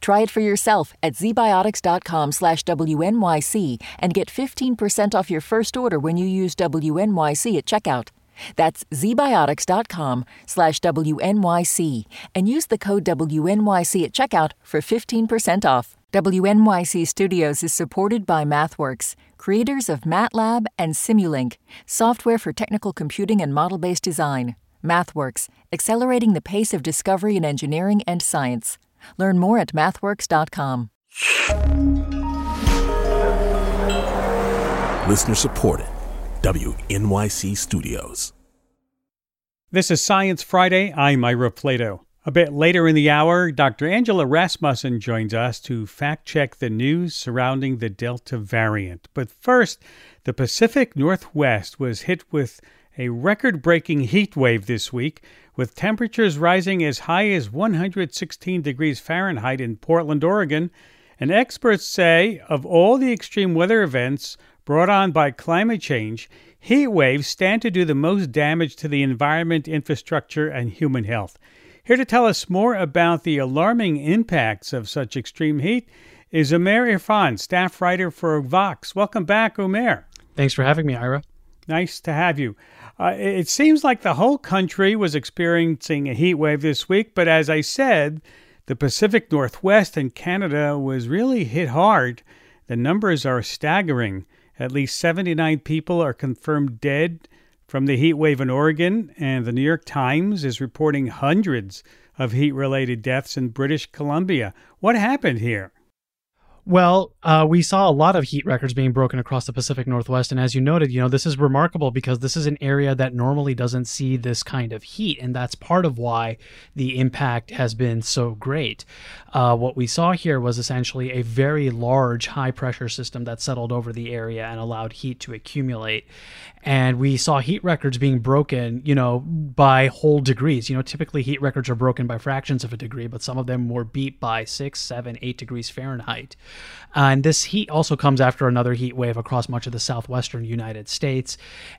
Try it for yourself at zbiotics.com slash WNYC and get 15% off your first order when you use WNYC at checkout. That's zbiotics.com slash WNYC and use the code WNYC at checkout for 15% off. WNYC Studios is supported by MathWorks, creators of MATLAB and Simulink, software for technical computing and model based design. MathWorks, accelerating the pace of discovery in engineering and science. Learn more at mathworks.com. Listener supported. WNYC Studios. This is Science Friday. I'm Ira Flatow. A bit later in the hour, Dr. Angela Rasmussen joins us to fact check the news surrounding the Delta variant. But first, the Pacific Northwest was hit with a record breaking heat wave this week, with temperatures rising as high as 116 degrees Fahrenheit in Portland, Oregon. And experts say of all the extreme weather events brought on by climate change, heat waves stand to do the most damage to the environment, infrastructure, and human health. Here to tell us more about the alarming impacts of such extreme heat is Umair Irfan, staff writer for Vox. Welcome back, Umair. Thanks for having me, Ira. Nice to have you. Uh, it seems like the whole country was experiencing a heat wave this week, but as I said, the Pacific Northwest and Canada was really hit hard. The numbers are staggering. At least 79 people are confirmed dead from the heat wave in Oregon, and the New York Times is reporting hundreds of heat related deaths in British Columbia. What happened here? Well, uh, we saw a lot of heat records being broken across the Pacific Northwest, and as you noted, you know this is remarkable because this is an area that normally doesn't see this kind of heat, and that's part of why the impact has been so great. Uh, what we saw here was essentially a very large high pressure system that settled over the area and allowed heat to accumulate, and we saw heat records being broken, you know, by whole degrees. You know, typically heat records are broken by fractions of a degree, but some of them were beat by six, seven, eight degrees Fahrenheit. and this heat also comes after another heat wave across much of the southwestern United States.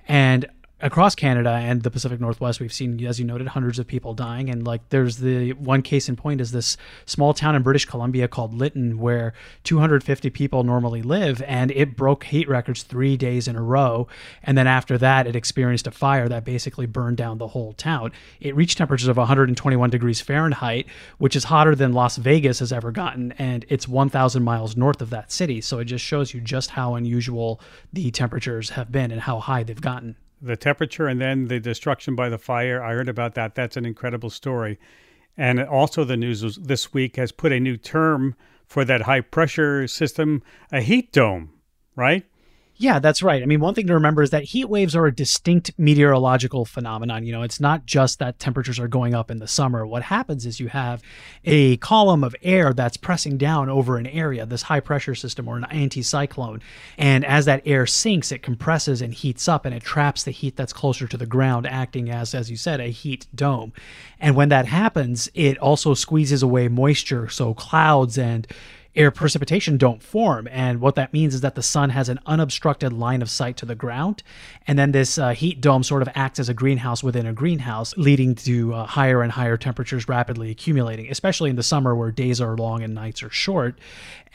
And across Canada and the Pacific Northwest, we've seen, as you noted, hundreds of people dying. And like, there's the one case in point is this small town in British Columbia called Lytton, where 250 people normally live, and it broke heat records three days in a row. And then after that, it experienced a fire that basically burned down the whole town. It reached temperatures of 121 degrees Fahrenheit, which is hotter than Las Vegas has ever gotten, and it's 1,000 miles north of that city. So it just shows you just how unusual the temperatures have been and how high they've gotten the temperature and then the destruction by the fire. I heard about that. That's an incredible story. And also, the news this week has put a new term for that high pressure system a heat dome, right? Yeah, that's right. I mean, one thing to remember is that heat waves are a distinct meteorological phenomenon. You know, it's not just that temperatures are going up in the summer. What happens is you have a column of air that's pressing down over an area, this high pressure system or an anticyclone. And as that air sinks, it compresses and heats up and it traps the heat that's closer to the ground, acting as, as you said, a heat dome. And when that happens, it also squeezes away moisture. So clouds and air precipitation don't form. And what that means is that the sun has an unobstructed line of sight to the ground. And then this uh, heat dome sort of acts as a greenhouse within a greenhouse, leading to uh, higher and higher temperatures rapidly accumulating, especially in the summer where days are long and nights are short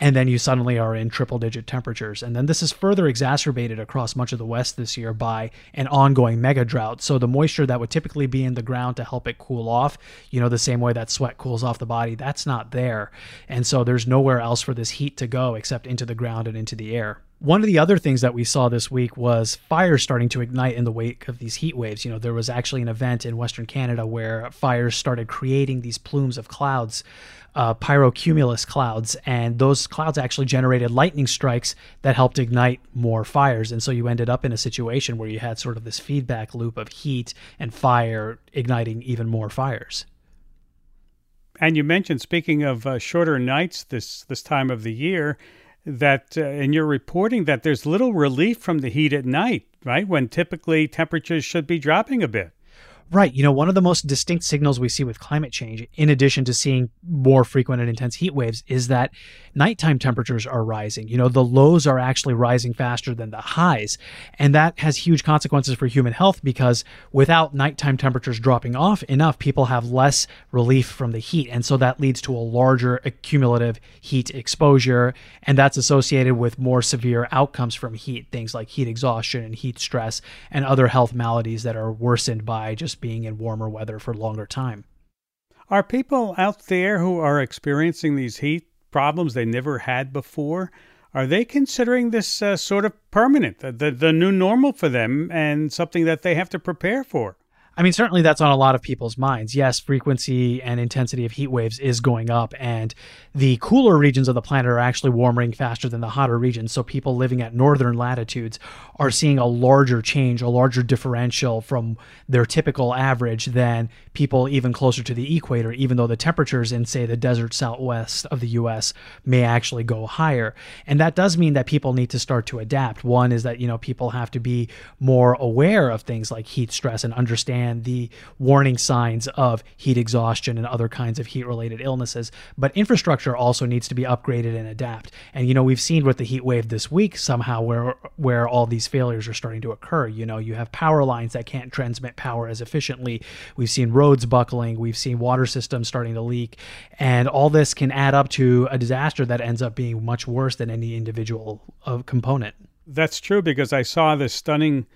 and then you suddenly are in triple digit temperatures. And then this is further exacerbated across much of the West this year by an ongoing mega drought. So the moisture that would typically be in the ground to help it cool off, you know, the same way that sweat cools off the body, that's not there. And so there's nowhere else for this heat to go except into the ground and into the air. One of the other things that we saw this week was fires starting to ignite in the wake of these heat waves. You know, there was actually an event in Western Canada where fires started creating these plumes of clouds uh, pyrocumulus clouds, and those clouds actually generated lightning strikes that helped ignite more fires. And so you ended up in a situation where you had sort of this feedback loop of heat and fire igniting even more fires. And you mentioned, speaking of uh, shorter nights this this time of the year, that uh, in your reporting that there's little relief from the heat at night, right? When typically temperatures should be dropping a bit. Right. You know, one of the most distinct signals we see with climate change, in addition to seeing more frequent and intense heat waves, is that nighttime temperatures are rising. You know, the lows are actually rising faster than the highs. And that has huge consequences for human health because without nighttime temperatures dropping off enough, people have less relief from the heat. And so that leads to a larger accumulative heat exposure. And that's associated with more severe outcomes from heat, things like heat exhaustion and heat stress and other health maladies that are worsened by just being in warmer weather for longer time. Are people out there who are experiencing these heat problems they never had before? Are they considering this uh, sort of permanent, the, the, the new normal for them, and something that they have to prepare for? I mean, certainly that's on a lot of people's minds. Yes, frequency and intensity of heat waves is going up, and the cooler regions of the planet are actually warming faster than the hotter regions. So people living at northern latitudes are seeing a larger change, a larger differential from their typical average than people even closer to the equator, even though the temperatures in, say, the desert southwest of the US may actually go higher. And that does mean that people need to start to adapt. One is that, you know, people have to be more aware of things like heat stress and understand the warning signs of heat exhaustion and other kinds of heat related illnesses. But infrastructure also needs to be upgraded and adapt. And, you know, we've seen with the heat wave this week somehow where, where all these failures are starting to occur. You know, you have power lines that can't transmit power as efficiently. We've seen roads buckling. We've seen water systems starting to leak. And all this can add up to a disaster that ends up being much worse than any individual uh, component. That's true because I saw this stunning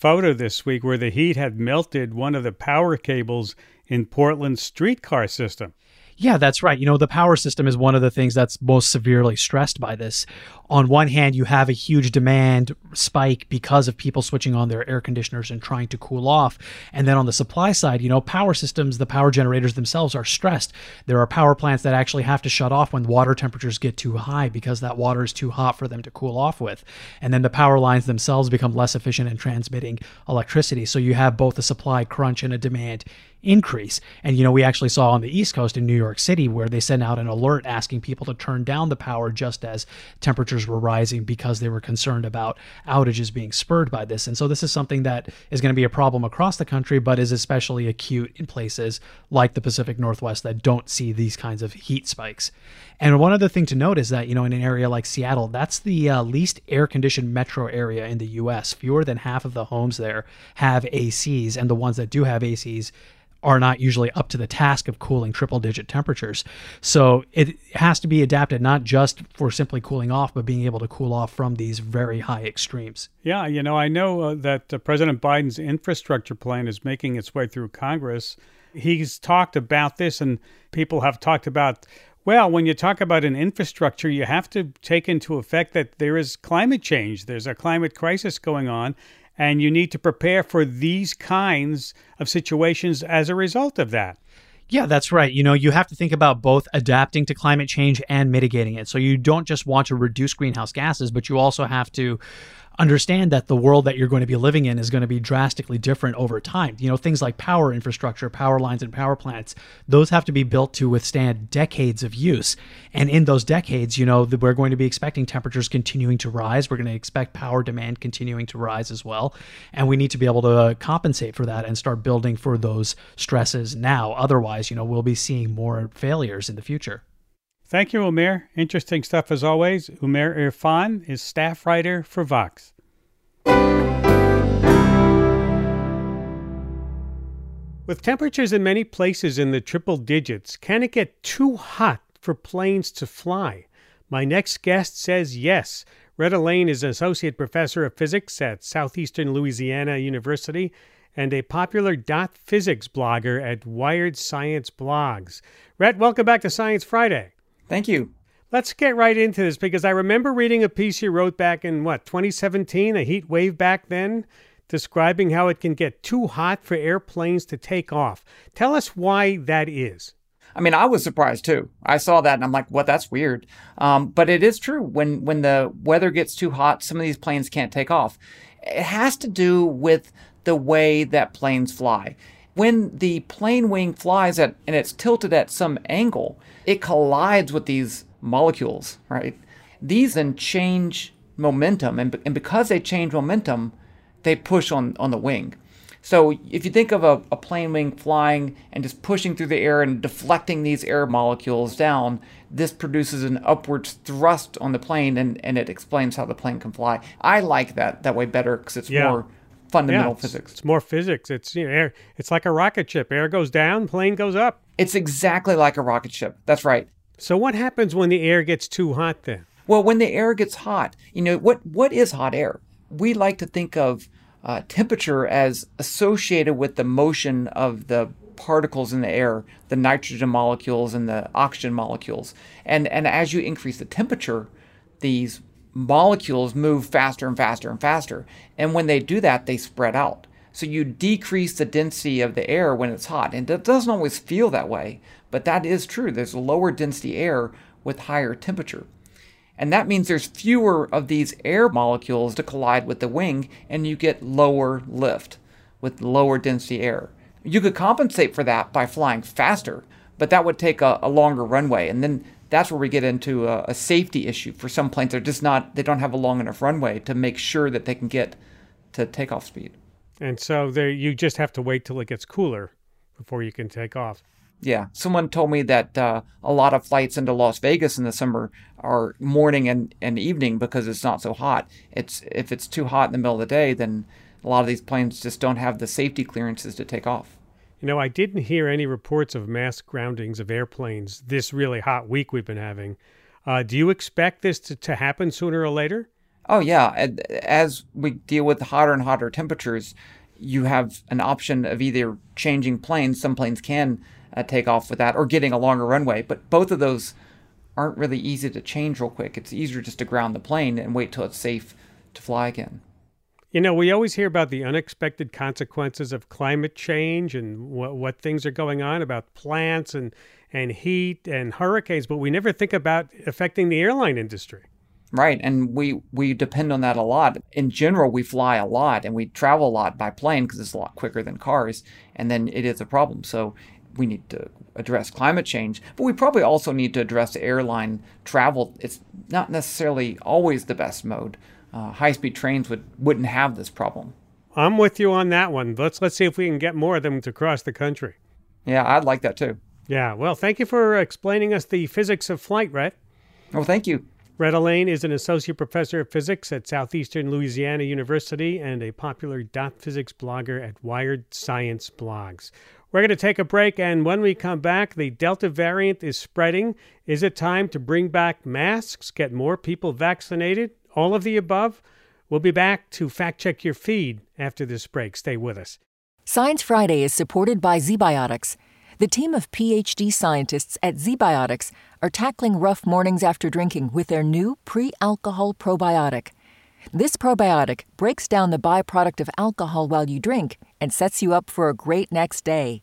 photo this week where the heat had melted one of the power cables in Portland's streetcar system. Yeah, that's right. You know, the power system is one of the things that's most severely stressed by this. On one hand, you have a huge demand spike because of people switching on their air conditioners and trying to cool off. And then on the supply side, you know, power systems, the power generators themselves are stressed. There are power plants that actually have to shut off when water temperatures get too high because that water is too hot for them to cool off with. And then the power lines themselves become less efficient in transmitting electricity. So you have both a supply crunch and a demand increase. And, you know, we actually saw on the East Coast in New York City where they sent out an alert asking people to turn down the power just as temperatures were rising because they were concerned about outages being spurred by this. And so this is something that is going to be a problem across the country, but is especially acute in places like the Pacific Northwest that don't see these kinds of heat spikes. And one other thing to note is that, you know, in an area like Seattle, that's the uh, least air conditioned metro area in the US. Fewer than half of the homes there have ACs, and the ones that do have ACs are not usually up to the task of cooling triple digit temperatures. So it has to be adapted not just for simply cooling off, but being able to cool off from these very high extremes. Yeah, you know, I know uh, that uh, President Biden's infrastructure plan is making its way through Congress. He's talked about this, and people have talked about. Well, when you talk about an infrastructure, you have to take into effect that there is climate change. There's a climate crisis going on, and you need to prepare for these kinds of situations as a result of that. Yeah, that's right. You know, you have to think about both adapting to climate change and mitigating it. So you don't just want to reduce greenhouse gases, but you also have to understand that the world that you're going to be living in is going to be drastically different over time. You know, things like power infrastructure, power lines, and power plants, those have to be built to withstand decades of use. And in those decades, you know, we're going to be expecting temperatures continuing to rise. We're going to expect power demand continuing to rise as well. And we need to be able to compensate for that and start building for those stresses now. Otherwise, you know, we'll be seeing more failures in the future. Thank you, Umair. Interesting stuff as always. Umair Irfan is staff writer for Vox. With temperatures in many places in the triple digits, can it get too hot for planes to fly? My next guest says yes. Rhett Allain is an associate professor of physics at Southeastern Louisiana University and a popular dot physics blogger at Wired Science Blogs. Rhett, welcome back to Science Friday. Thank you. Let's get right into this because I remember reading a piece you wrote back in what, 2017, a heat wave back then, describing how it can get too hot for airplanes to take off. Tell us why that is. I mean, I was surprised too. I saw that and I'm like, "What? That's weird." Um, but it is true. When when the weather gets too hot, some of these planes can't take off. It has to do with the way that planes fly. When the plane wing flies at and it's tilted at some angle, it collides with these molecules, right? These then change momentum, and, and because they change momentum, they push on, on the wing. So if you think of a, a plane wing flying and just pushing through the air and deflecting these air molecules down, this produces an upwards thrust on the plane and, and it explains how the plane can fly. I like that that way better because it's Yeah. more fundamental yeah, it's, physics. It's more physics. It's you know, air. It's like a rocket ship. Air goes down, plane goes up. It's exactly like a rocket ship. That's right. So what happens when the air gets too hot then? Well, when the air gets hot, you know what? What is hot air? We like to think of uh, temperature as associated with the motion of the particles in the air, the nitrogen molecules and the oxygen molecules. And and as you increase the temperature, these molecules move faster and faster and faster. And when they do that, they spread out. So you decrease the density of the air when it's hot. And it doesn't always feel that way, but that is true. There's lower density air with higher temperature. And that means there's fewer of these air molecules to collide with the wing, and you get lower lift with lower density air. You could compensate for that by flying faster, but that would take a, a longer runway. And then that's where we get into a, a safety issue for some planes. They're just not, they don't have a long enough runway to make sure that they can get to takeoff speed. And so there, you just have to wait till it gets cooler before you can take off. Yeah, someone told me that uh, a lot of flights into Las Vegas in the summer are morning and, and evening because it's not so hot. It's if it's too hot in the middle of the day, then a lot of these planes just don't have the safety clearances to take off. You know, I didn't hear any reports of mass groundings of airplanes this really hot week we've been having. Uh, do you expect this to, to happen sooner or later? Oh yeah, as we deal with hotter and hotter temperatures, you have an option of either changing planes. Some planes can uh, take off with that, or getting a longer runway. But both of those aren't really easy to change real quick. It's easier just to ground the plane and wait till it's safe to fly again. You know, we always hear about the unexpected consequences of climate change and what, what things are going on about plants and, and heat and hurricanes, but we never think about affecting the airline industry. Right, and we we depend on that a lot. In general, we fly a lot and we travel a lot by plane because it's a lot quicker than cars, and then it is a problem. So we need to address climate change, but we probably also need to address airline travel. It's not necessarily always the best mode. Uh, high-speed trains would wouldn't have this problem. I'm with you on that one. Let's let's see if we can get more of them to cross the country. Yeah, I'd like that too. Yeah, well, thank you for explaining us the physics of flight, Rhett. Well, thank you. Rhett Allain is an associate professor of physics at Southeastern Louisiana University and a popular dot physics blogger at Wired Science Blogs. We're going to take a break, and when we come back, the Delta variant is spreading. Is it time to bring back masks, get more people vaccinated? All of the above? We'll be back to fact check your feed after this break. Stay with us. Science Friday is supported by ZBiotics. The team of PhD scientists at ZBiotics are tackling rough mornings after drinking with their new pre alcohol probiotic. This probiotic breaks down the byproduct of alcohol while you drink and sets you up for a great next day.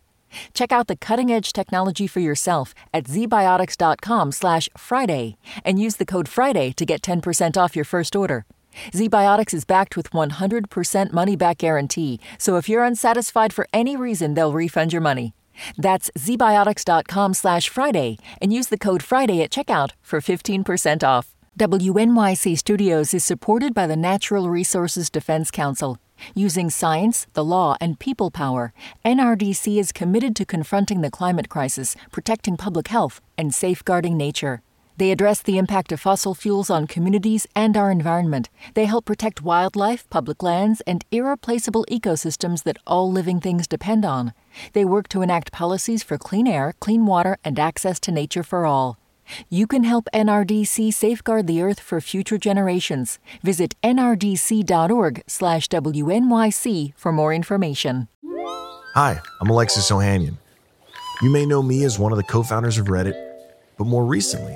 Check out the cutting-edge technology for yourself at zbiotics.com/friday and use the code FRIDAY to get 10% off your first order. ZBiotics is backed with 100% money back guarantee, so if you're unsatisfied for any reason, they'll refund your money. That's zbiotics.com slash Friday and use the code FRIDAY at checkout for 15% off. WNYC Studios is supported by the Natural Resources Defense Council. Using science, the law, and people power, NRDC is committed to confronting the climate crisis, protecting public health, and safeguarding nature. They address the impact of fossil fuels on communities and our environment. They help protect wildlife, public lands, and irreplaceable ecosystems that all living things depend on. They work to enact policies for clean air, clean water, and access to nature for all. You can help NRDC safeguard the earth for future generations. Visit nrdc.org/wnyc for more information. Hi, I'm Alexis Ohanian. You may know me as one of the co-founders of Reddit, but more recently,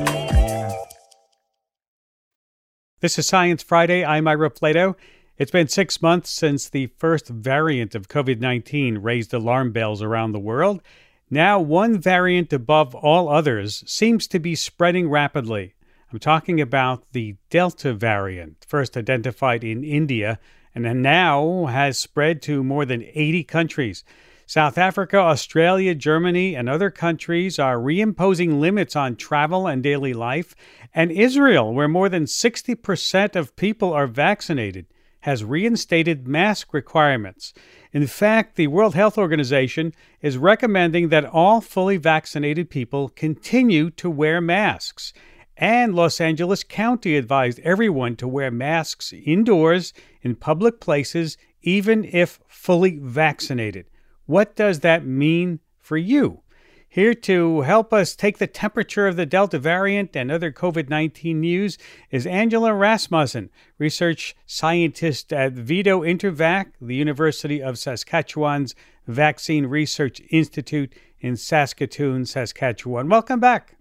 This is Science Friday. I'm Ira Flatow. It's been six months since the first variant of COVID 19 raised alarm bells around the world. Now, one variant above all others seems to be spreading rapidly. I'm talking about the Delta variant, first identified in India and now has spread to more than 80 countries. South Africa, Australia, Germany, and other countries are reimposing limits on travel and daily life. And Israel, where more than 60% of people are vaccinated, has reinstated mask requirements. In fact, the World Health Organization is recommending that all fully vaccinated people continue to wear masks. And Los Angeles County advised everyone to wear masks indoors in public places, even if fully vaccinated. What does that mean for you? Here to help us take the temperature of the Delta variant and other COVID 19 news is Angela Rasmussen, research scientist at VIDO-InterVac, the University of Saskatchewan's Vaccine Research Institute in Saskatoon, Saskatchewan. Welcome back.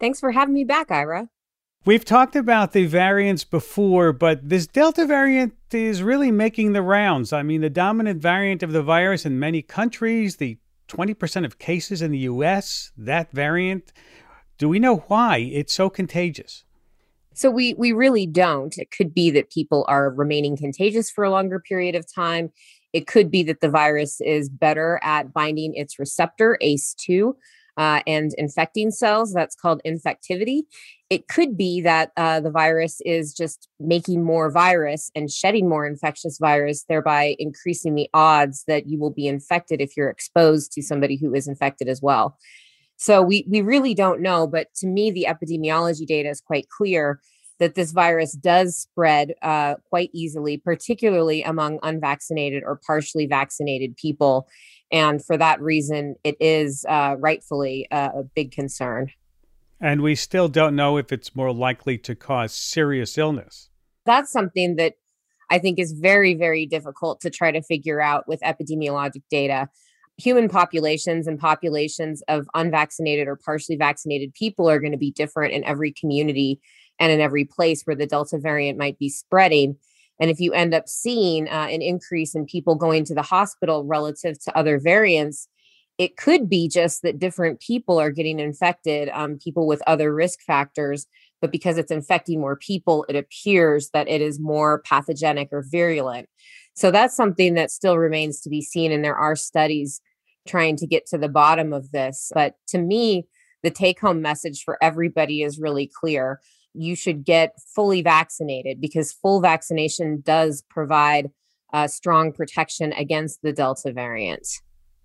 Thanks for having me back, Ira. We've talked about the variants before, but this Delta variant is really making the rounds. I mean, the dominant variant of the virus in many countries, the 20% of cases in the US, that variant. Do we know why it's so contagious? So we we really don't. It could be that people are remaining contagious for a longer period of time. It could be that the virus is better at binding its receptor ACE2 uh, and infecting cells. That's called infectivity. It could be that uh, the virus is just making more virus and shedding more infectious virus, thereby increasing the odds that you will be infected if you're exposed to somebody who is infected as well. So we we really don't know, but to me, the epidemiology data is quite clear that this virus does spread uh, quite easily, particularly among unvaccinated or partially vaccinated people. And for that reason, it is uh, rightfully a, a big concern. And we still don't know if it's more likely to cause serious illness. That's something that I think is very, very difficult to try to figure out with epidemiologic data. Human populations and populations of unvaccinated or partially vaccinated people are going to be different in every community and in every place where the Delta variant might be spreading. And if you end up seeing uh, an increase in people going to the hospital relative to other variants, it could be just that different people are getting infected, um, people with other risk factors. But because it's infecting more people, it appears that it is more pathogenic or virulent. So that's something that still remains to be seen. And there are studies trying to get to the bottom of this. But to me, the take home message for everybody is really clear you should get fully vaccinated because full vaccination does provide uh, strong protection against the Delta variant.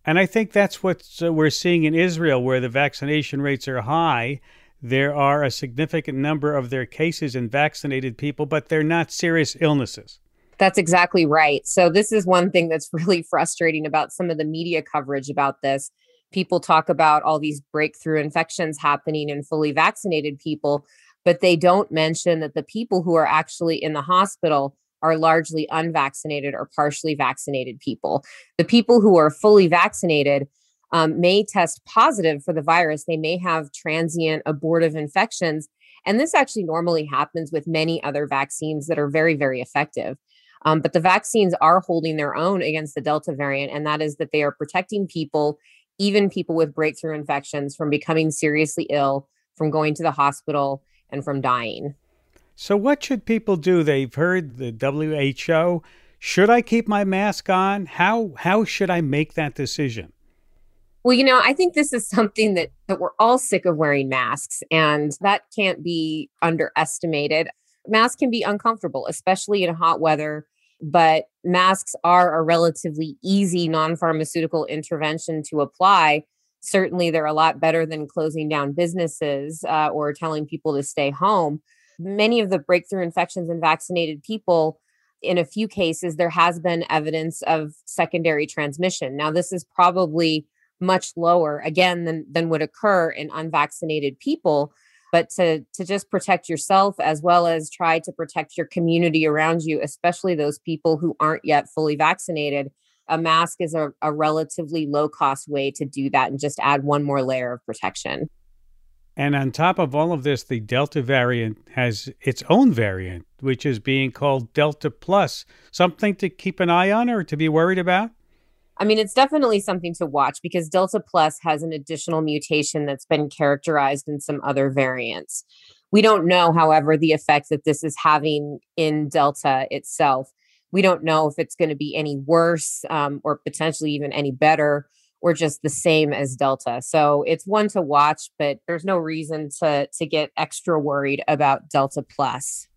And I think that's what uh, we're seeing in Israel, where the vaccination rates are high. There are a significant number of their cases in vaccinated people, but they're not serious illnesses. That's exactly right. So, this is one thing that's really frustrating about some of the media coverage about this. People talk about all these breakthrough infections happening in fully vaccinated people, but they don't mention that the people who are actually in the hospital are largely unvaccinated or partially vaccinated people. The people who are fully vaccinated um, may test positive for the virus. They may have transient abortive infections. And this actually normally happens with many other vaccines that are very, very effective. Um, but the vaccines are holding their own against the Delta variant, and that is that they are protecting people, even people with breakthrough infections, from becoming seriously ill, from going to the hospital, and from dying. So, what should people do? They've heard the WHO. Should I keep my mask on? How how should I make that decision? Well, you know, I think this is something that that we're all sick of wearing masks, and that can't be underestimated. Masks can be uncomfortable, especially in hot weather, but masks are a relatively easy non-pharmaceutical intervention to apply certainly they're a lot better than closing down businesses uh, or telling people to stay home. Many of the breakthrough infections in vaccinated people, in a few cases, there has been evidence of secondary transmission. Now, this is probably much lower again than, than would occur in unvaccinated people but to to just protect yourself as well as try to protect your community around you especially those people who aren't yet fully vaccinated a mask is a, a relatively low cost way to do that and just add one more layer of protection. And on top of all of this, the Delta variant has its own variant, which is being called Delta Plus. Something to keep an eye on or to be worried about? I mean, it's definitely something to watch because Delta Plus has an additional mutation that's been characterized in some other variants. We don't know, however, the effect that this is having in Delta itself. We don't know if it's going to be any worse um, or potentially even any better or just the same as Delta. So it's one to watch, but there's no reason to to get extra worried about Delta Plus.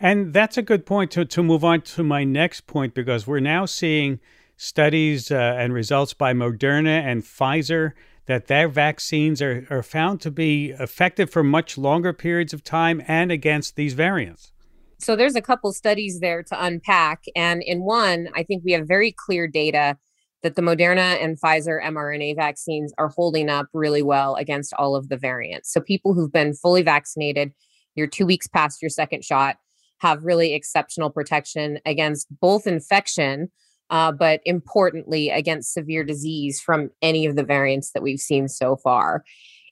And that's a good point to, to move on to my next point because we're now seeing studies uh, and results by Moderna and Pfizer that their vaccines are, are found to be effective for much longer periods of time and against these variants. So there's a couple studies there to unpack. And in one, I think we have very clear data that the Moderna and Pfizer mRNA vaccines are holding up really well against all of the variants. So people who've been fully vaccinated, you're two weeks past your second shot, have really exceptional protection against both infection, uh, but importantly, against severe disease from any of the variants that we've seen so far.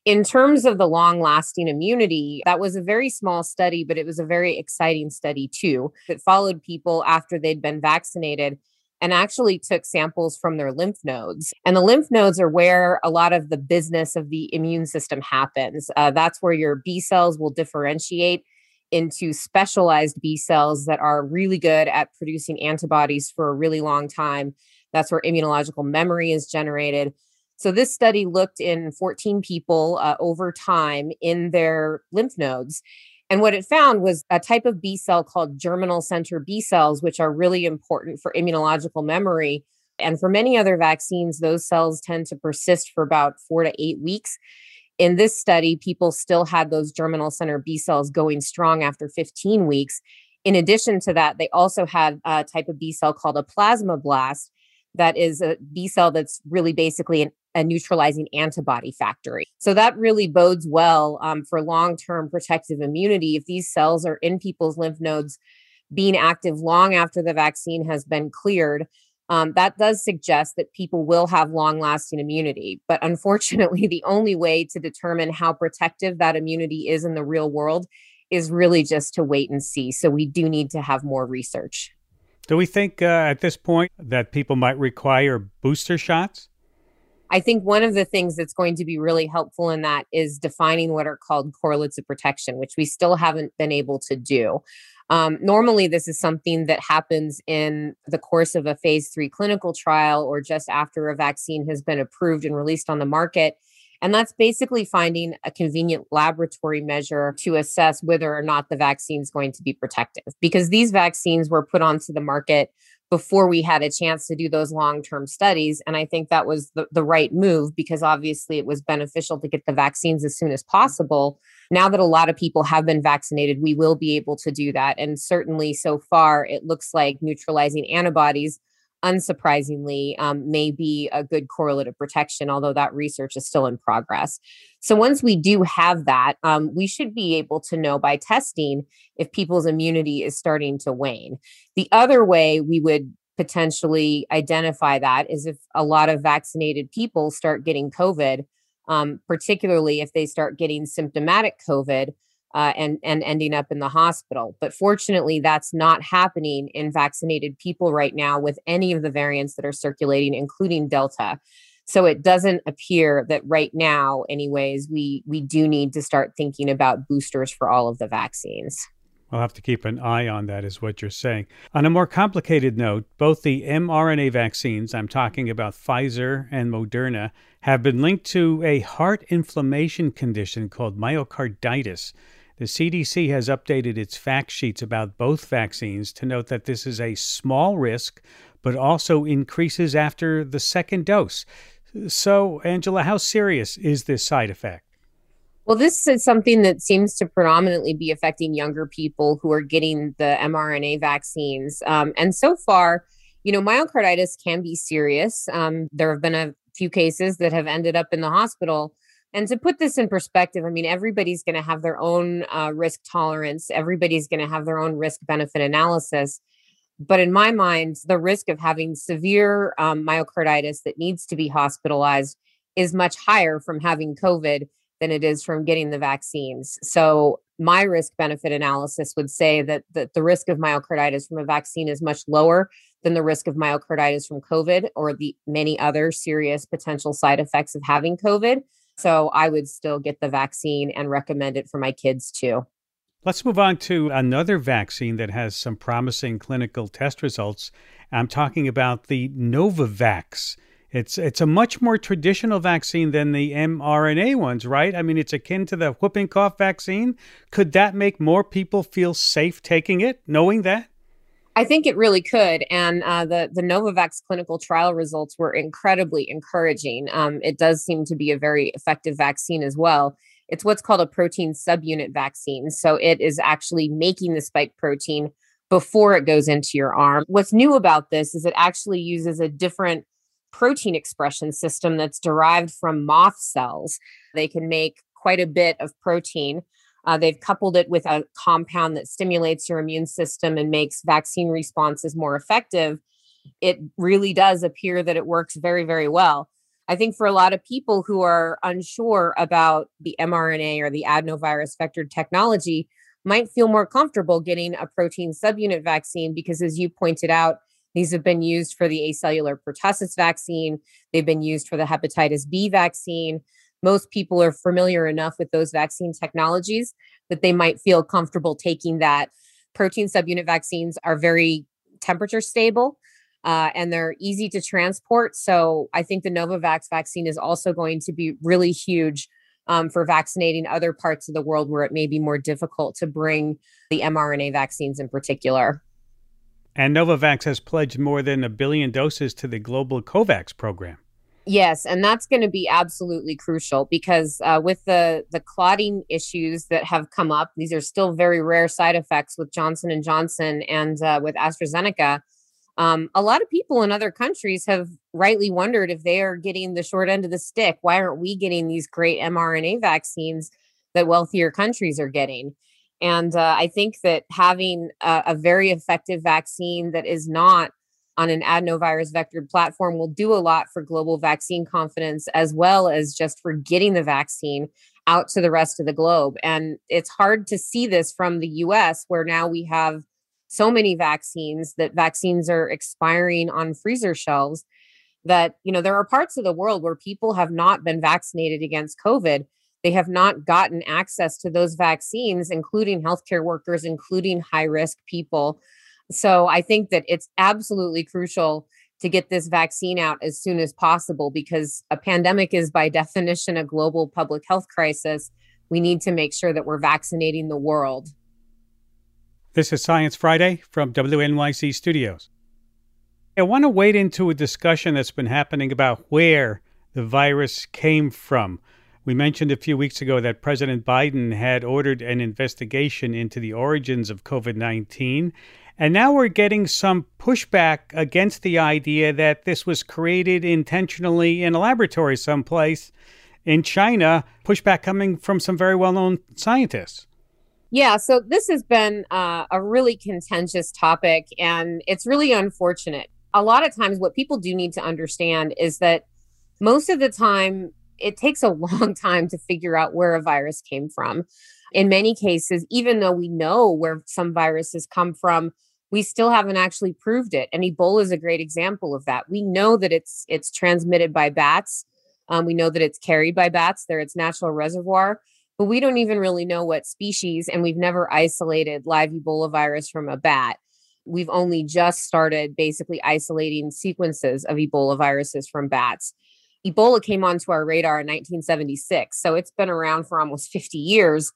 In terms of the long lasting immunity, that was a very small study, but it was a very exciting study too. It followed people after they'd been vaccinated and actually took samples from their lymph nodes. And the lymph nodes are where a lot of the business of the immune system happens. Uh, that's where your B cells will differentiate into specialized B cells that are really good at producing antibodies for a really long time. That's where immunological memory is generated. So, this study looked in 14 people uh, over time in their lymph nodes. And what it found was a type of B cell called germinal center B cells, which are really important for immunological memory. And for many other vaccines, those cells tend to persist for about four to eight weeks. In this study, people still had those germinal center B cells going strong after 15 weeks. In addition to that, they also had a type of B cell called a plasma blast, that is a B cell that's really basically an, a neutralizing antibody factory. So that really bodes well um, for long term protective immunity. If these cells are in people's lymph nodes being active long after the vaccine has been cleared, um, that does suggest that people will have long lasting immunity. But unfortunately, the only way to determine how protective that immunity is in the real world is really just to wait and see. So we do need to have more research. Do we think uh, at this point that people might require booster shots? I think one of the things that's going to be really helpful in that is defining what are called correlates of protection, which we still haven't been able to do. Um, normally, this is something that happens in the course of a phase three clinical trial or just after a vaccine has been approved and released on the market. And that's basically finding a convenient laboratory measure to assess whether or not the vaccine is going to be protective. Because these vaccines were put onto the market before we had a chance to do those long term studies. And I think that was the, the right move because obviously it was beneficial to get the vaccines as soon as possible. Now that a lot of people have been vaccinated, we will be able to do that. And certainly so far, it looks like neutralizing antibodies unsurprisingly, um, may be a good correlate of protection, although that research is still in progress. So, once we do have that, um, we should be able to know by testing if people's immunity is starting to wane. The other way we would potentially identify that is if a lot of vaccinated people start getting COVID, um, particularly if they start getting symptomatic COVID uh, and and ending up in the hospital. But fortunately, that's not happening in vaccinated people right now with any of the variants that are circulating, including Delta. So it doesn't appear that right now, anyways, we we do need to start thinking about boosters for all of the vaccines. We'll have to keep an eye on that, is what you're saying. On a more complicated note, both the mRNA vaccines, I'm talking about Pfizer and Moderna, have been linked to a heart inflammation condition called myocarditis. The CDC has updated its fact sheets about both vaccines to note that this is a small risk, but also increases after the second dose. So, Angela, how serious is this side effect? Well, this is something that seems to predominantly be affecting younger people who are getting the mRNA vaccines. Um, and so far, you know, myocarditis can be serious. Um, there have been a few cases that have ended up in the hospital and to put this in perspective, I mean, everybody's going to have their own uh, risk tolerance, everybody's going to have their own risk benefit analysis. But in my mind, the risk of having severe um, myocarditis that needs to be hospitalized is much higher from having COVID than it is from getting the vaccines. So my risk benefit analysis would say that, that the risk of myocarditis from a vaccine is much lower than the risk of myocarditis from COVID or the many other serious potential side effects of having COVID. So I would still get the vaccine and recommend it for my kids too. Let's move on to another vaccine that has some promising clinical test results. I'm talking about the Novavax. It's it's a much more traditional vaccine than the mRNA ones, right? I mean, it's akin to the whooping cough vaccine. Could that make more people feel safe taking it, knowing that? I think it really could, and uh, the the Novavax clinical trial results were incredibly encouraging. Um, it does seem to be a very effective vaccine as well. It's what's called a protein subunit vaccine, so it is actually making the spike protein before it goes into your arm. What's new about this is it actually uses a different protein expression system that's derived from moth cells. They can make quite a bit of protein. Uh, they've coupled it with a compound that stimulates your immune system and makes vaccine responses more effective. It really does appear that it works very, very well. I think for a lot of people who are unsure about the mRNA or the adenovirus vector technology, might feel more comfortable getting a protein subunit vaccine because, as you pointed out, these have been used for the acellular pertussis vaccine. They've been used for the hepatitis B vaccine. Most people are familiar enough with those vaccine technologies that they might feel comfortable taking that. Protein subunit vaccines are very temperature stable. Uh, and they're easy to transport. So I think the Novavax vaccine is also going to be really huge um, for vaccinating other parts of the world where it may be more difficult to bring the mRNA vaccines in particular. And Novavax has pledged more than a billion doses to the global COVAX program. Yes, and that's going to be absolutely crucial because uh, with the the clotting issues that have come up, these are still very rare side effects with Johnson and Johnson and uh, with AstraZeneca. Um, a lot of people in other countries have rightly wondered if they are getting the short end of the stick. Why aren't we getting these great mRNA vaccines that wealthier countries are getting? And uh, I think that having a, a, very effective vaccine that is not on an adenovirus vectored platform will do a lot for global vaccine confidence, as well as just for getting the vaccine out to the rest of the globe. And it's hard to see this from the US, where now we have so many vaccines that vaccines are expiring on freezer shelves that you know there are parts of the world where people have not been vaccinated against covid they have not gotten access to those vaccines, including healthcare workers, including high risk people. So I think that it's absolutely crucial to get this vaccine out as soon as possible because a pandemic is, by definition, a global public health crisis. We need to make sure that we're vaccinating the world. This is Science Friday from WNYC Studios. I want to wade into a discussion that's been happening about where the virus came from. We mentioned a few weeks ago that President Biden had ordered an investigation into the origins of COVID 19. And now we're getting some pushback against the idea that this was created intentionally in a laboratory someplace in China, pushback coming from some very well known scientists. Yeah, so this has been uh, a really contentious topic, and it's really unfortunate. A lot of times, what people do need to understand is that most of the time, it takes a long time to figure out where a virus came from. In many cases, even though we know where some viruses come from, we still haven't actually proved it. And Ebola is a great example of that. We know that it's it's transmitted by bats. Um, we know that it's carried by bats. They're its natural reservoir, but we don't even really know what species. And we've never isolated live Ebola virus from a bat. We've only just started basically isolating sequences of Ebola viruses from bats. Ebola came onto our radar in 1976, so it's been around for almost 50 years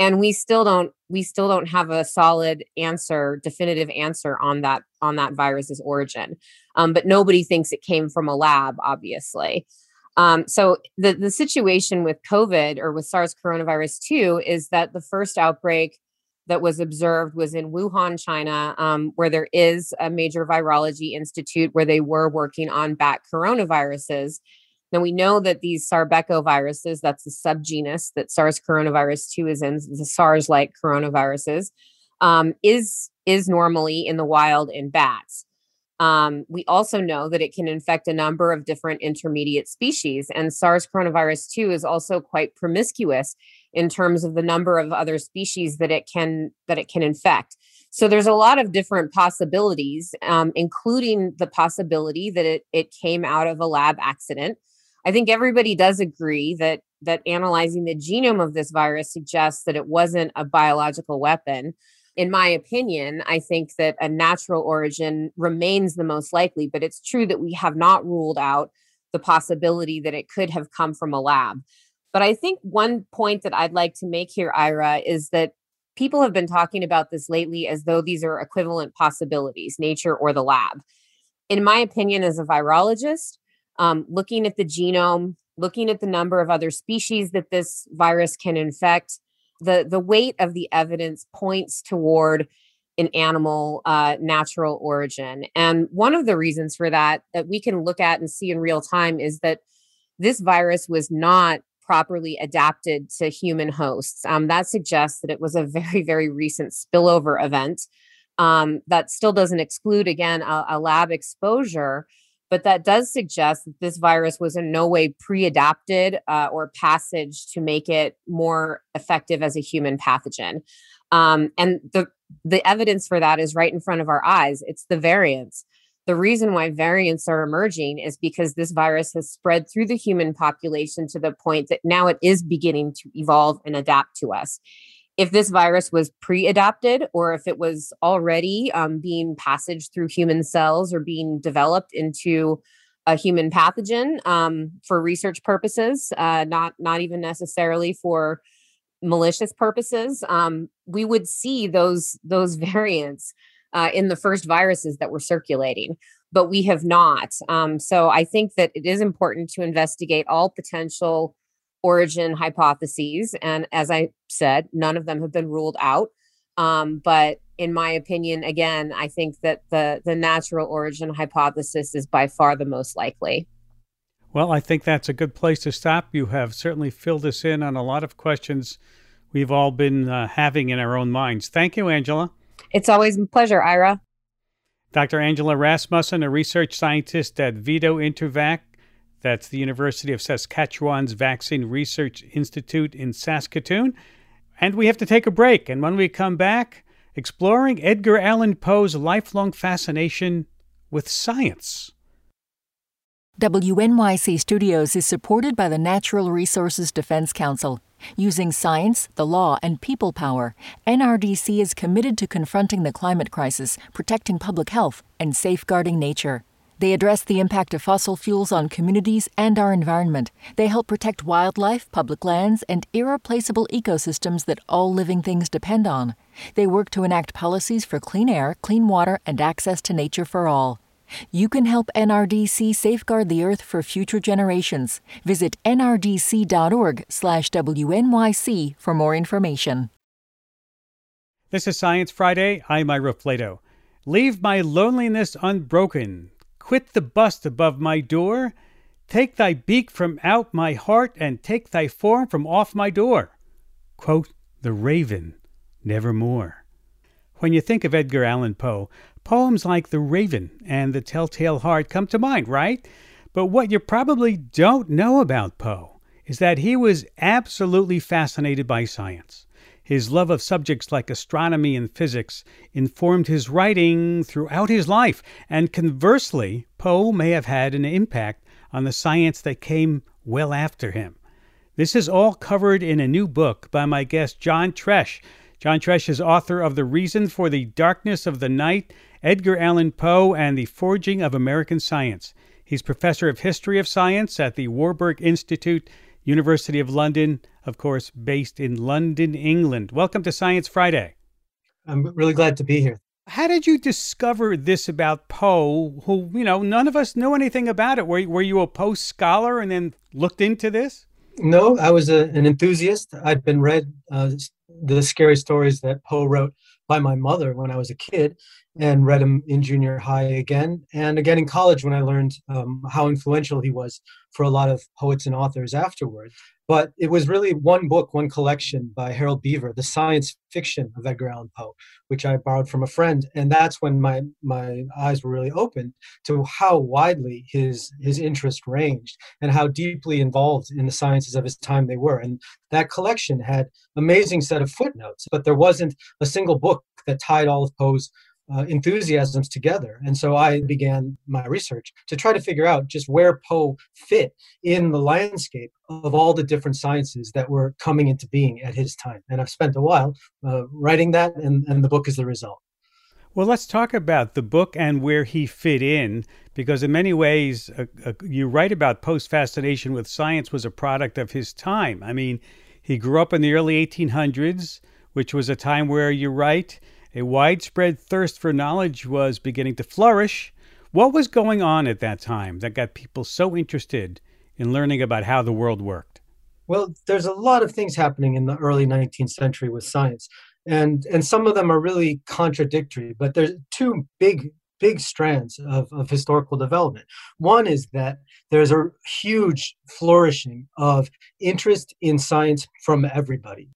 and we still don't we still don't have a solid answer definitive answer on that on that virus's origin. Um, but nobody thinks it came from a lab obviously. Um, so the the situation with covid or with sars coronavirus 2 is that the first outbreak that was observed was in wuhan china um, where there is a major virology institute where they were working on bat coronaviruses now we know that these sarbecoviruses, that's the subgenus that SARS coronavirus 2 is in, the SARS-like coronaviruses, um, is is normally in the wild in bats. Um, we also know that it can infect a number of different intermediate species, and SARS coronavirus 2 is also quite promiscuous in terms of the number of other species that it can that it can infect. So there's a lot of different possibilities, um, including the possibility that it it came out of a lab accident. I think everybody does agree that that analyzing the genome of this virus suggests that it wasn't a biological weapon in my opinion, I think that a natural origin remains the most likely, but it's true that we have not ruled out the possibility that it could have come from a lab. But I think one point that I'd like to make here, Ira, is that people have been talking about this lately as though these are equivalent possibilities, nature or the lab. In my opinion, as a virologist, um, looking at the genome, looking at the number of other species that this virus can infect, the the weight of the evidence points toward an animal uh, natural origin. And one of the reasons for that that we can look at and see in real time is that this virus was not properly adapted to human hosts. Um, that suggests that it was a very very recent spillover event um, that still doesn't exclude again a, a lab exposure but that does suggest that this virus was in no way pre-adapted uh, or passage to make it more effective as a human pathogen. Um, and the the evidence for that is right in front of our eyes. It's the variants. The reason why variants are emerging is because this virus has spread through the human population to the point that now it is beginning to evolve and adapt to us if this virus was pre-adapted or if it was already um, being passaged through human cells or being developed into a human pathogen um, for research purposes, uh, not not even necessarily for malicious purposes, um, we would see those those variants uh, in the first viruses that were circulating, but we have not. Um, so I think that it is important to investigate all potential origin hypotheses. And as I said, none of them have been ruled out. Um, but in my opinion, again, I think that the, the natural origin hypothesis is by far the most likely. Well, I think that's a good place to stop. You have certainly filled us in on a lot of questions we've all been uh, having in our own minds. Thank you, Angela. It's always a pleasure, Ira. Dr. Angela Rasmussen, a research scientist at VIDO-InterVac, that's the University of Saskatchewan's Vaccine Research Institute in Saskatoon. And we have to take a break. And when we come back, exploring Edgar Allan Poe's lifelong fascination with science. WNYC Studios is supported by the Natural Resources Defense Council. Using science, the law, and people power, NRDC is committed to confronting the climate crisis, protecting public health, and safeguarding nature. They address the impact of fossil fuels on communities and our environment. They help protect wildlife, public lands, and irreplaceable ecosystems that all living things depend on. They work to enact policies for clean air, clean water, and access to nature for all. You can help NRDC safeguard the earth for future generations. Visit nrdc.org/wnyc for more information. This is Science Friday. I'm Ira Flatow. Leave my loneliness unbroken. Quit the bust above my door. Take thy beak from out my heart, and take thy form from off my door. Quote the raven, nevermore. When you think of Edgar Allan Poe, poems like The Raven and The Telltale Heart come to mind, right? But what you probably don't know about Poe is that he was absolutely fascinated by science. His love of subjects like astronomy and physics informed his writing throughout his life, and conversely, Poe may have had an impact on the science that came well after him. This is all covered in a new book by my guest John Tresch. John Tresch is author of The Reason for the Darkness of the Night, Edgar Allan Poe, and the Forging of American Science. He's professor of history of science at the Warburg Institute University of London, of course, based in London, England. Welcome to Science Friday. I'm really glad to be here. How did you discover this about Poe, who, you know, none of us knew anything about it? Were, were you a Poe scholar and then looked into this? No, I was a, an enthusiast. I'd been read uh, the scary stories that Poe wrote by my mother when I was a kid. and read him in junior high again, and again in college when I learned um, how influential he was for a lot of poets and authors afterward. But it was really one book, one collection by Harold Beaver, the science fiction of Edgar Allan Poe, which I borrowed from a friend, and that's when my my eyes were really opened to how widely his his interest ranged and how deeply involved in the sciences of his time they were. And that collection had amazing set of footnotes, but there wasn't a single book that tied all of Poe's uh, enthusiasms together. And so I began my research to try to figure out just where Poe fit in the landscape of all the different sciences that were coming into being at his time. And I've spent a while uh, writing that, and, and the book is the result. Well, let's talk about the book and where he fit in, because in many ways, uh, uh, you write about Poe's fascination with science was a product of his time. I mean, he grew up in the early 1800s, which was a time where you write a widespread thirst for knowledge was beginning to flourish. What was going on at that time that got people so interested in learning about how the world worked? Well, there's a lot of things happening in the early 19th century with science, and and some of them are really contradictory. But there's two big big strands of, of historical development. One is that there's a huge flourishing of interest in science from everybody.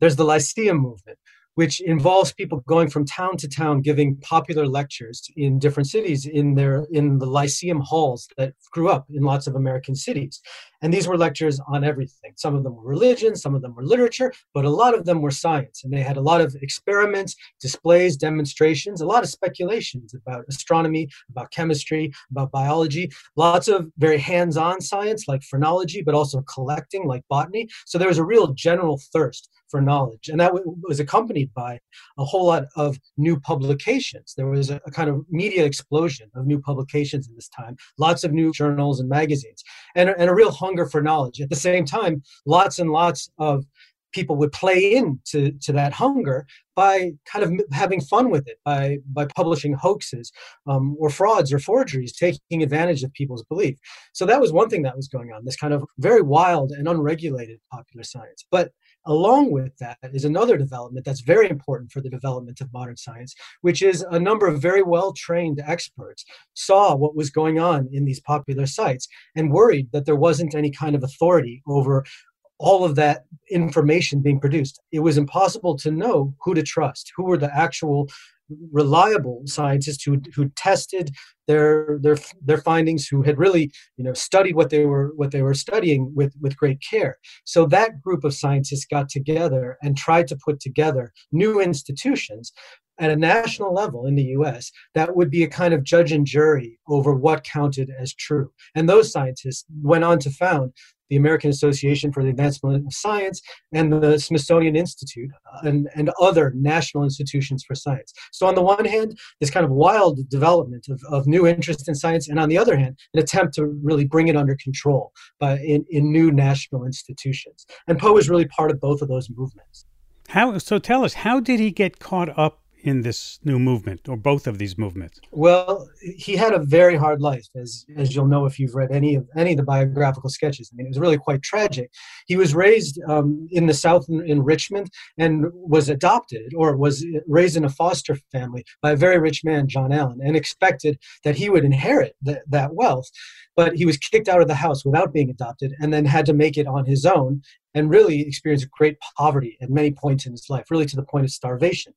There's the Lyceum movement, which involves people going from town to town giving popular lectures in different cities in their in the lyceum halls that grew up in lots of american cities. And these were lectures on everything. Some of them were religion some of them were literature but a lot of them were science. And they had a lot of experiments displays demonstrations a lot of speculations about astronomy about chemistry about biology lots of very hands-on science like phrenology but also collecting like botany. So there was a real general thirst for knowledge. And that w- was accompanied by a whole lot of new publications. There was a, a, kind of media explosion of new publications at this time, lots of new journals and magazines, and, and a real hunger for knowledge. At the same time, lots and lots of people would play into to that hunger by kind of having fun with it by by publishing hoaxes um, or frauds or forgeries taking advantage of people's belief so that was one thing that was going on this kind of very wild and unregulated popular science but Along with that is another development that's very important for the development of modern science, which is a number of very well trained experts saw what was going on in these popular sites and worried that there wasn't any kind of authority over all of that information being produced. It was impossible to know who to trust, who were the actual reliable scientists who who tested their their their findings who had really you know studied what they were what they were studying with with great care so that group of scientists got together and tried to put together new institutions at a national level in the US that would be a kind of judge and jury over what counted as true. And those scientists went on to found the American Association for the Advancement of Science, and the Smithsonian Institute, uh, and, and other national institutions for science. So, on the one hand, this kind of wild development of, of new interest in science, and on the other hand, an attempt to really bring it under control by, in, in new national institutions. And Poe is really part of both of those movements. How, so tell us, how did he get caught up in this new movement or both of these movements? Well, he had a very hard life, as as you'll know if you've read any of any of the biographical sketches. I mean, it was really quite tragic. He was raised um, in the South in, in, Richmond and was adopted or was raised in a foster family by a very rich man, John Allan, and expected that he would inherit th- that wealth. But he was kicked out of the house without being adopted, and then had to make it on his own and really experienced great poverty at many points in his life, really to the point of starvation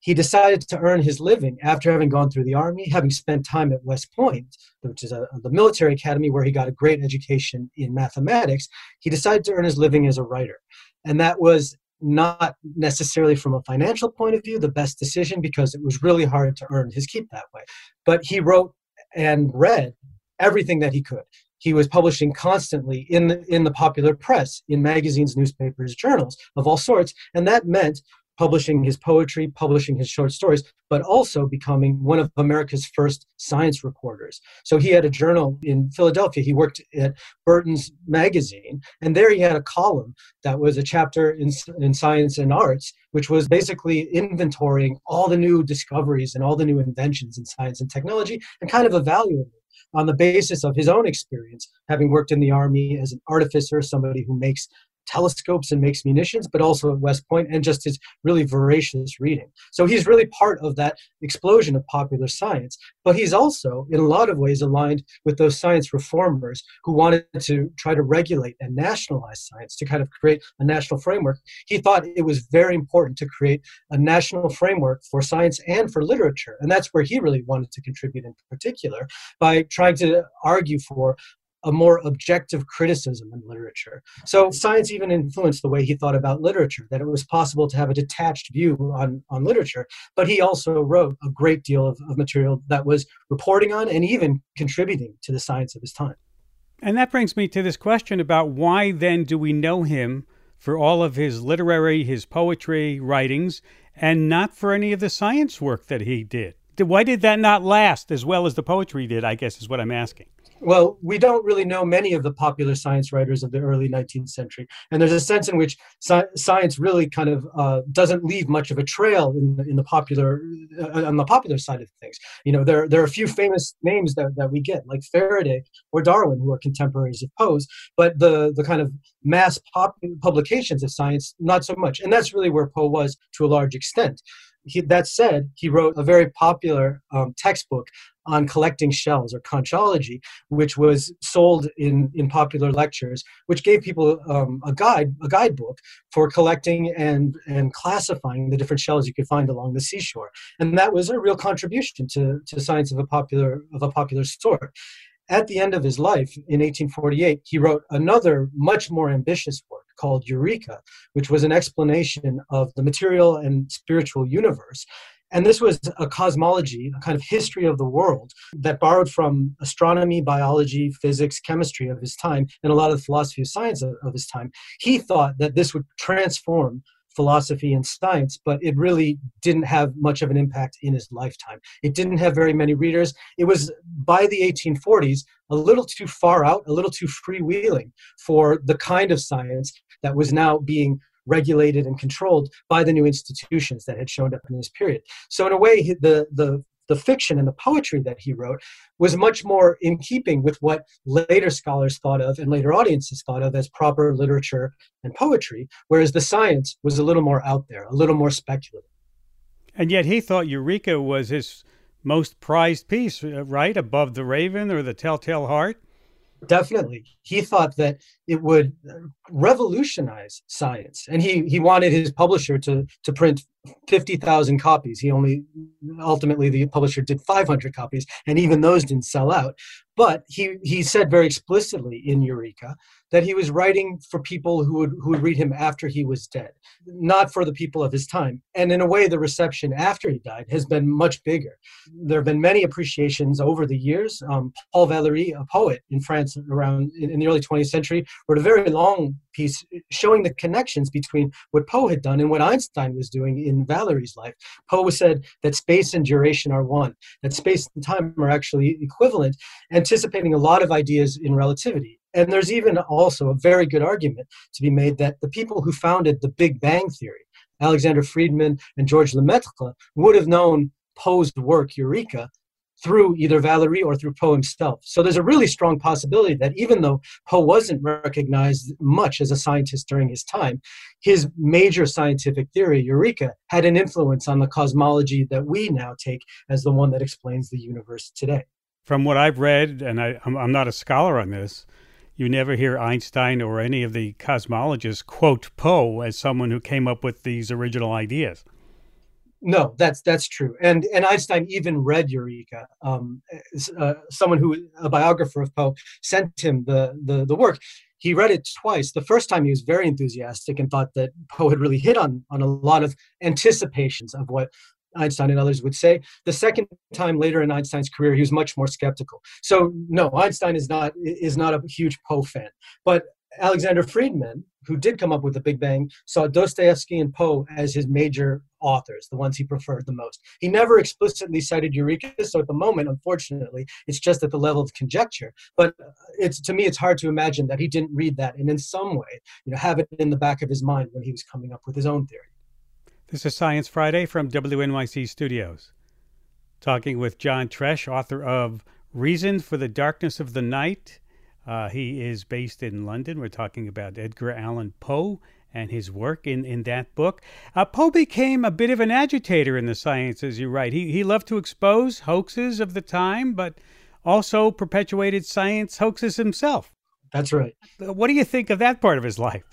he decided to earn his living after having gone through the army, having spent time at West Point, which is a, the military academy where he got a great education in mathematics. He decided to earn his living as a writer. And that was not necessarily from a financial point of view the best decision because it was really hard to earn his keep that way. But he wrote and read everything that he could. He was publishing constantly in the, in the popular press, in magazines, newspapers, journals of all sorts, and that meant publishing his poetry, publishing his short stories, but also becoming one of America's first science reporters. So he had a journal in Philadelphia. He worked at Burton's Magazine, and there he had a column that was a chapter in, in science and arts, which was basically inventorying all the new discoveries and all the new inventions in science and technology and kind of evaluating on the basis of his own experience, having worked in the army as an artificer, somebody who makes telescopes and makes munitions, but also at West Point, and just his really voracious reading. So he's really part of that explosion of popular science. But he's also, in a lot of ways, aligned with those science reformers who wanted to try to regulate and nationalize science to kind of create a national framework. He thought it was very important to create a national framework for science and for literature. And that's where he really wanted to contribute in particular by trying to argue for a more objective criticism in literature. So science even influenced the way he thought about literature, that it was possible to have a detached view on, on literature. But he also wrote a great deal of, of material that was reporting on and even contributing to the science of his time. And that brings me to this question about why then do we know him for all of his literary, his poetry writings, and not for any of the science work that he did? Why did that not last as well as the poetry did, I guess is what I'm asking. Well, we don't really know many of the popular science writers of the early 19th century, and there's a sense in which sci- science really kind of uh, doesn't leave much of a trail in the, in the popular uh, on the popular side of things. You know, there there are a few famous names that, that we get, like Faraday or Darwin, who are contemporaries of Poe's, but the the kind of mass pop- publications of science, not so much, and that's really where Poe was to a large extent. He, that said, he wrote a very popular um, textbook on collecting shells or conchology, which was sold in, in popular lectures, which gave people um, a guide, a guidebook for collecting and, and classifying the different shells you could find along the seashore. And that was a real contribution to, to science of a popular of a popular sort. At the end of his life, in 1848, he wrote another much more ambitious work called Eureka, which was an explanation of the material and spiritual universe. And this was a cosmology, a kind of history of the world that borrowed from astronomy, biology, physics, chemistry of his time, and a lot of the philosophy of science of, of his time. He thought that this would transform philosophy and science, but it really didn't have much of an impact in his lifetime. It didn't have very many readers. It was by the 1840s a little too far out, a little too freewheeling for the kind of science that was now being regulated and controlled by the new institutions that had shown up in this period. So in a way, the the the fiction and the poetry that he wrote was much more in keeping with what later scholars thought of and later audiences thought of as proper literature and poetry, whereas the science was a little more out there, a little more speculative. And yet he thought Eureka was his most prized piece, uh, right? Above The Raven or The Telltale Heart? Definitely. He thought that it would revolutionize science. And he, he wanted his publisher to, to print 50,000 copies. He only, ultimately, the publisher did 500 copies, and even those didn't sell out. But he, he said very explicitly in Eureka that he was writing for people who would, who would read him after he was dead, not for the people of his time. And in a way, the reception after he died has been much bigger. There have been many appreciations over the years. Um, Paul Valéry, a poet in France around in, in the early 20th century, wrote a very long piece showing the connections between what Poe had done and what Einstein was doing in Valéry's life. Poe said that space and duration are one, that space and time are actually equivalent, anticipating a lot of ideas in relativity. And there's even also a very good argument to be made that the people who founded the Big Bang Theory, Alexander Friedmann and George Lemaitre, would have known Poe's work, Eureka, through either Valéry or through Poe himself. So there's a really strong possibility that even though Poe wasn't recognized much as a scientist during his time, his major scientific theory, Eureka, had an influence on the cosmology that we now take as the one that explains the universe today. From what I've read, and I, am not a scholar on this, you never hear Einstein or any of the cosmologists quote Poe as someone who came up with these original ideas. No, that's that's true. And and Einstein even read Eureka. Um, uh, someone who a biographer of Poe sent him the, the the work. He read it twice. The first time he was very enthusiastic and thought that Poe had really hit on on a lot of anticipations of what Einstein and others would say. The second time later in Einstein's career, he was much more skeptical. So no, Einstein is not is not a huge Poe fan. But Alexander Friedmann, who did come up with the Big Bang, saw Dostoevsky and Poe as his major authors, the ones he preferred the most. He never explicitly cited Eureka, so at the moment, unfortunately, it's just at the level of conjecture. But it's to me, it's hard to imagine that he didn't read that and in some way, you know, have it in the back of his mind when he was coming up with his own theory. This is Science Friday from WNYC Studios. Talking with John Tresch, author of Reason for the Darkness of the Night Uh, he is based in London. We're talking about Edgar Allan Poe and his work in, in that book. Uh, Poe became a bit of an agitator in the sciences, you write. He, he loved to expose hoaxes of the time, but also perpetuated science hoaxes himself. That's right. What do you think of that part of his life?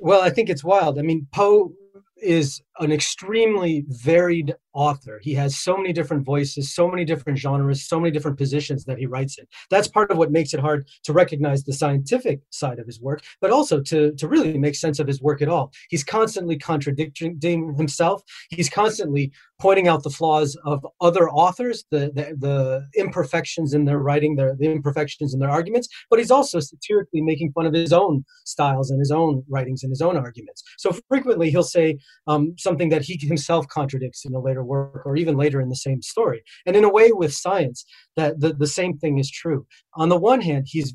Well, I think it's wild. I mean, Poe is an extremely varied author. He has so many different voices, so many different genres, so many different positions that he writes in. That's part of what makes it hard to recognize the scientific side of his work, but also to, to really make sense of his work at all. He's constantly contradicting himself. He's constantly pointing out the flaws of other authors, the, the, the imperfections in their writing, their, the imperfections in their arguments, but he's also satirically making fun of his own styles and his own writings and his own arguments. So frequently he'll say um, something that he himself contradicts in a later work or even later in the same story. And in a way, with science, that the, the same thing is true. On the one hand, he's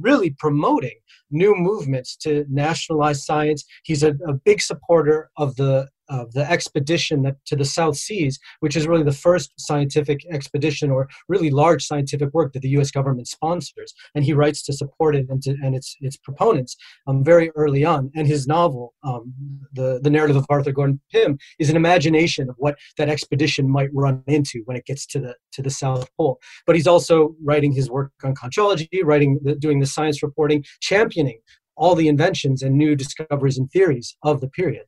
really promoting new movements to nationalize science. He's a, a big supporter of the of the expedition that, to the South Seas, which is really the first scientific expedition or really large scientific work that the U.S. government sponsors. And he writes to support it and, to, and its its proponents um, very early on. And his novel, um, the the narrative of Arthur Gordon Pym, is an imagination of what that expedition might run into when it gets to the to the South Pole. But he's also writing his work on conchology, writing the, doing the science reporting, championing all the inventions and new discoveries and theories of the period.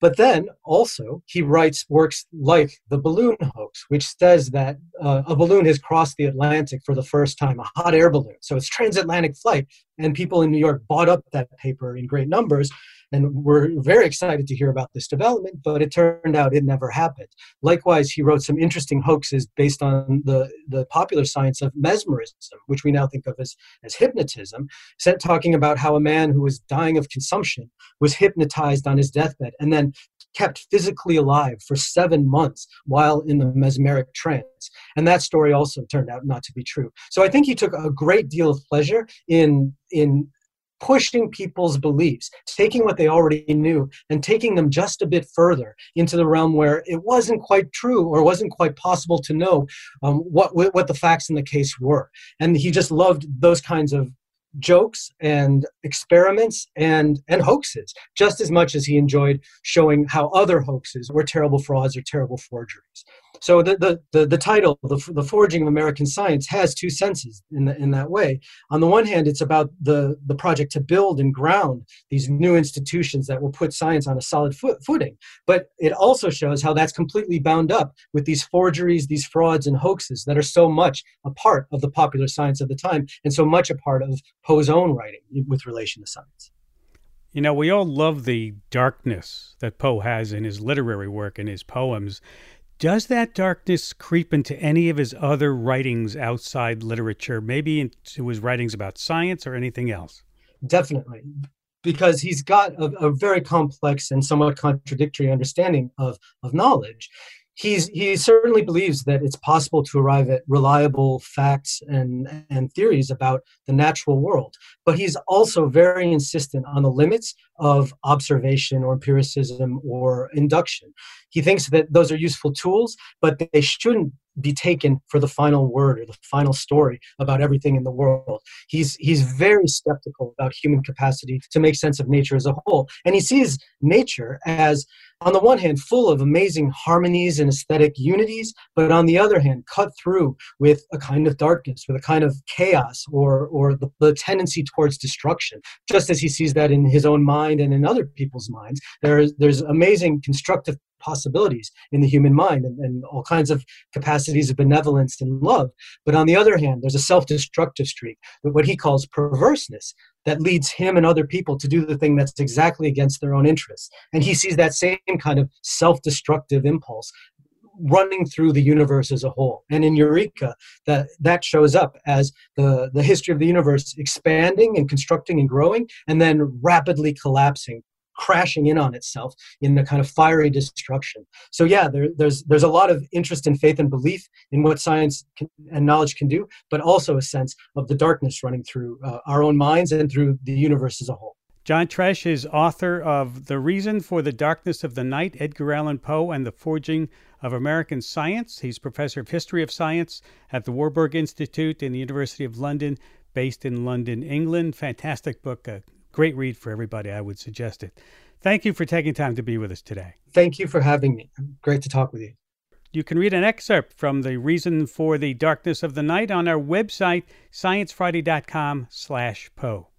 But then also, he writes works like The Balloon Hoax, which says that uh, a balloon has crossed the Atlantic for the first time, a hot air balloon. So it's transatlantic flight. And people in New York bought up that paper in great numbers and we're very excited to hear about this development, but it turned out it never happened. Likewise, he wrote some interesting hoaxes based on the, the popular science of mesmerism, which we now think of as, as hypnotism, talking about how a man who was dying of consumption was hypnotized on his deathbed and then kept physically alive for seven months while in the mesmeric trance. And that story also turned out not to be true. So I think he took a great deal of pleasure in in pushing people's beliefs, taking what they already knew and taking them just a bit further into the realm where it wasn't quite true or wasn't quite possible to know um, what, what the facts in the case were. And he just loved those kinds of jokes and experiments and and hoaxes just as much as he enjoyed showing how other hoaxes were terrible frauds or terrible forgeries so the, the, the, the, title, the, the Forging of American Science, has two senses in, the, in that way. On the one hand, it's about the, the project to build and ground these new institutions that will put science on a solid foot, footing. But it also shows how that's completely bound up with these forgeries, these frauds, and hoaxes that are so much a part of the popular science of the time and so much a part of Poe's own writing with relation to science. You know, we all love the darkness that Poe has in his literary work and his poems. Does that darkness creep into any of his other writings outside literature, maybe into his writings about science or anything else? Definitely, because he's got a, a very complex and somewhat contradictory understanding of, of knowledge he's he certainly believes that it's possible to arrive at reliable facts and and theories about the natural world but he's also very insistent on the limits of observation or empiricism or induction he thinks that those are useful tools but they shouldn't be taken for the final word or the final story about everything in the world. He's he's very skeptical about human capacity to make sense of nature as a whole, and he sees nature as on the one hand full of amazing harmonies and aesthetic unities, but on the other hand cut through with a kind of darkness, with a kind of chaos or or the, the tendency towards destruction. Just as he sees that in his own mind and in other people's minds, there's there's amazing constructive possibilities in the human mind and, and, all kinds of capacities of benevolence and love. But on the other hand, there's a self destructive streak, what he calls perverseness, that leads him and other people to do the thing that's exactly against their own interests. And he sees that same kind of self destructive impulse running through the universe as a whole. And in Eureka, that, that shows up as the, the history of the universe expanding and constructing and growing, and then rapidly collapsing crashing in on itself in a kind of fiery destruction. So yeah, there, there's there's a lot of interest in faith and belief in what science can, and knowledge can do, but also a sense of the darkness running through uh, our own minds and through the universe as a whole. John Tresch is author of The Reason for the Darkness of the Night, Edgar Allan Poe and the Forging of American Science. He's professor of history of science at the Warburg Institute in the University of London, based in London, England. Fantastic book, a great read for everybody. I would suggest it. Thank you for taking time to be with us today. Thank you for having me. Great to talk with you. You can read an excerpt from The Reason for the Darkness of the Night on our website, sciencefriday.com slash Poe.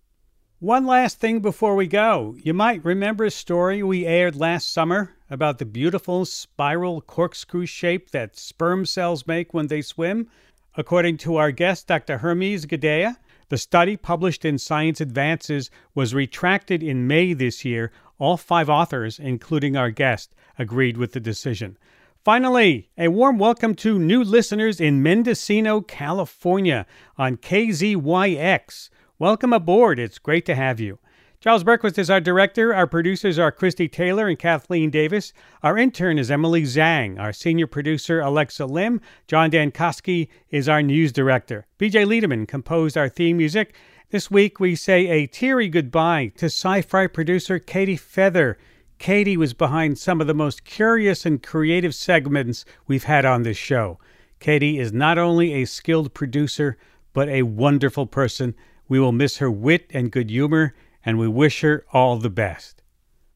One last thing before we go. You might remember a story we aired last summer about the beautiful spiral corkscrew shape that sperm cells make when they swim. According to our guest, Dr. Hermes Gadêlha, the study published in Science Advances was retracted in May this year. All five authors, including our guest, agreed with the decision. Finally, a warm welcome to new listeners in Mendocino, California on KZYX. Welcome aboard. It's great to have you. Charles Bergquist is our director. Our producers are Christie Taylor and Kathleen Davis. Our intern is Emily Zhang. Our senior producer, Alexa Lim. John Dankosky is our news director. BJ Liederman composed our theme music. This week, we say a teary goodbye to SciFri producer Katie Feather. Katie was behind some of the most curious and creative segments we've had on this show. Katie is not only a skilled producer, but a wonderful person we will miss her wit and good humor, and we wish her all the best.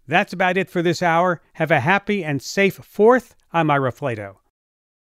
That's about it for this hour. Have a happy and safe 4th. I'm Ira Flatow.